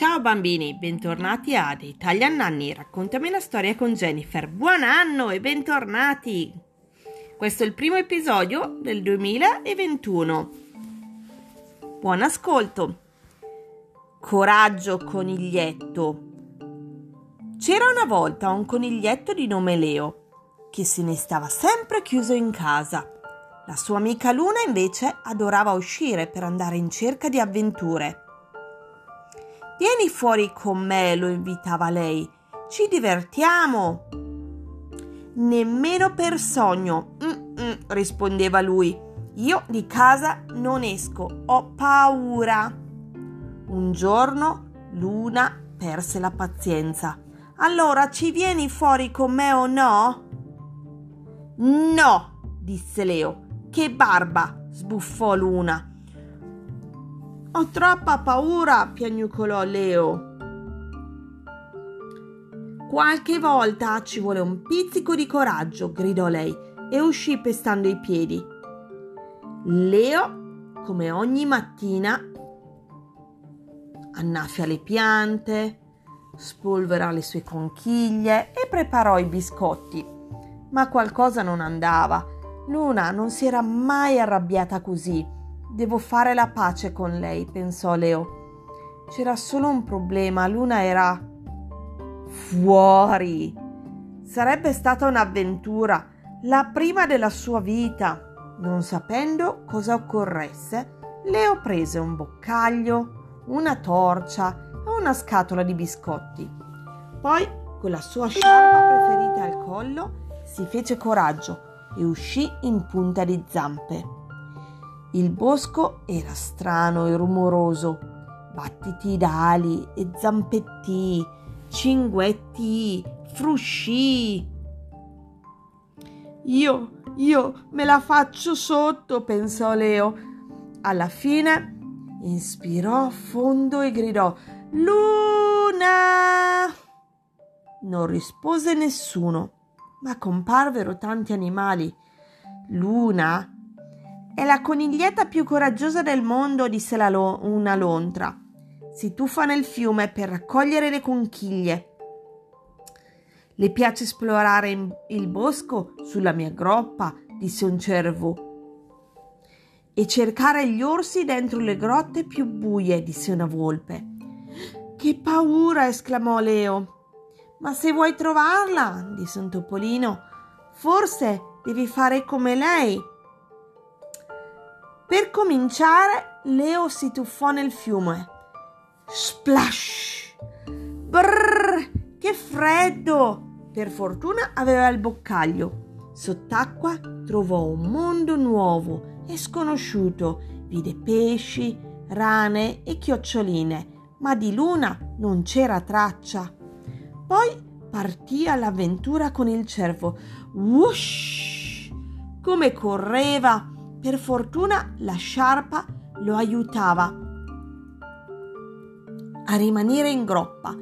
Ciao bambini, bentornati ad Italian Nanny, raccontami una storia con Jennifer. Buon anno e bentornati! Questo è il primo episodio del 2021. Buon ascolto! Coraggio coniglietto. C'era una volta un coniglietto di nome Leo che se ne stava sempre chiuso in casa. La sua amica Luna invece adorava uscire per andare in cerca di avventure. Vieni fuori con me, lo invitava lei. Ci divertiamo. Nemmeno per sogno, Mm-mm, rispondeva lui. Io di casa non esco, ho paura. Un giorno Luna perse la pazienza. Allora ci vieni fuori con me o no? No, disse Leo. Che barba! sbuffò Luna. Ho troppa paura, piagnucolò Leo. Qualche volta ci vuole un pizzico di coraggio, gridò lei e uscì pestando i piedi. Leo, come ogni mattina, annaffia le piante, spolvera le sue conchiglie e preparò i biscotti. Ma qualcosa non andava. Luna non si era mai arrabbiata così. Devo fare la pace con lei, pensò Leo. C'era solo un problema, Luna era fuori. Sarebbe stata un'avventura, la prima della sua vita. Non sapendo cosa occorresse, Leo prese un boccaglio, una torcia e una scatola di biscotti. Poi, con la sua sciarpa preferita al collo, si fece coraggio e uscì in punta di zampe. Il bosco era strano e rumoroso, battiti d'ali e zampetti, cinguetti, frusci. Io, io me la faccio sotto, pensò Leo. Alla fine inspirò a fondo e gridò Luna! Non rispose nessuno, ma comparvero tanti animali. Luna è la coniglietta più coraggiosa del mondo, disse lo- una lontra. Si tuffa nel fiume per raccogliere le conchiglie. Le piace esplorare il bosco sulla mia groppa, disse un cervo. E cercare gli orsi dentro le grotte più buie, disse una volpe. Che paura! esclamò Leo. Ma se vuoi trovarla, disse un topolino, forse devi fare come lei per cominciare, Leo si tuffò nel fiume. Splash! Brrr! Che freddo! Per fortuna aveva il boccaglio. Sott'acqua trovò un mondo nuovo e sconosciuto. Vide pesci, rane e chioccioline, ma di Luna non c'era traccia. Poi partì all'avventura con il cervo. Whoosh! Come correva! Per fortuna la sciarpa lo aiutava a rimanere in groppa.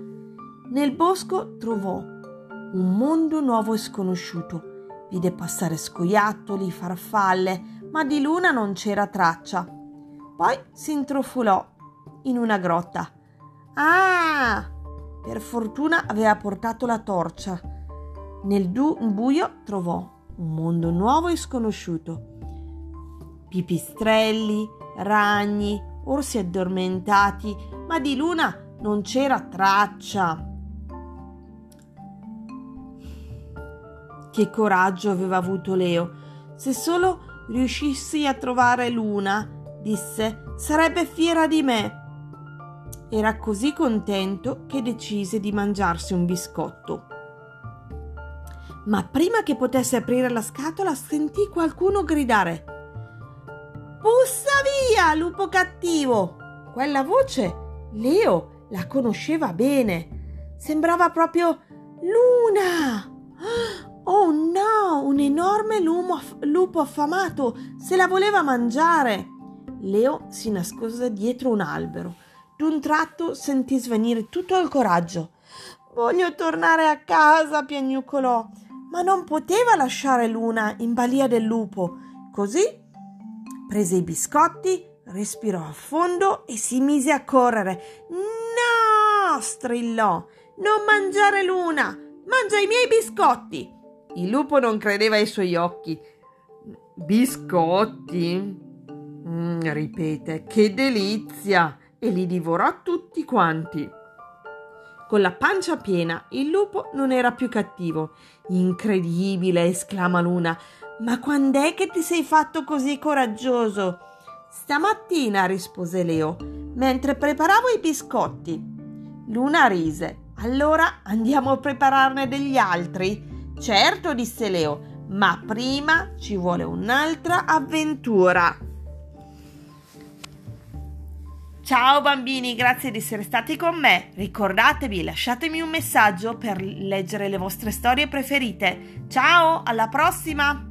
Nel bosco trovò un mondo nuovo e sconosciuto. Vide passare scoiattoli, farfalle, ma di luna non c'era traccia. Poi si intrufolò in una grotta. Ah! Per fortuna aveva portato la torcia. Nel du- buio trovò un mondo nuovo e sconosciuto pipistrelli, ragni, orsi addormentati, ma di Luna non c'era traccia. Che coraggio aveva avuto Leo. Se solo riuscissi a trovare Luna, disse, sarebbe fiera di me. Era così contento che decise di mangiarsi un biscotto. Ma prima che potesse aprire la scatola sentì qualcuno gridare Bussa via, lupo cattivo! Quella voce Leo la conosceva bene. Sembrava proprio Luna! Oh no, un enorme lumo, lupo affamato! Se la voleva mangiare! Leo si nascose dietro un albero. D'un tratto sentì svenire tutto il coraggio. Voglio tornare a casa, piagnucolò, ma non poteva lasciare Luna in balia del lupo. Così prese i biscotti, respirò a fondo e si mise a correre. No! Strillò. Non mangiare Luna. Mangia i miei biscotti. Il lupo non credeva ai suoi occhi. Biscotti? Mm, ripete, che delizia! E li divorò tutti quanti. Con la pancia piena, il lupo non era più cattivo. Incredibile, esclama Luna. Ma quand'è che ti sei fatto così coraggioso? Stamattina, rispose Leo, mentre preparavo i biscotti. Luna rise. Allora andiamo a prepararne degli altri? Certo, disse Leo, ma prima ci vuole un'altra avventura. Ciao bambini, grazie di essere stati con me. Ricordatevi, lasciatemi un messaggio per leggere le vostre storie preferite. Ciao, alla prossima!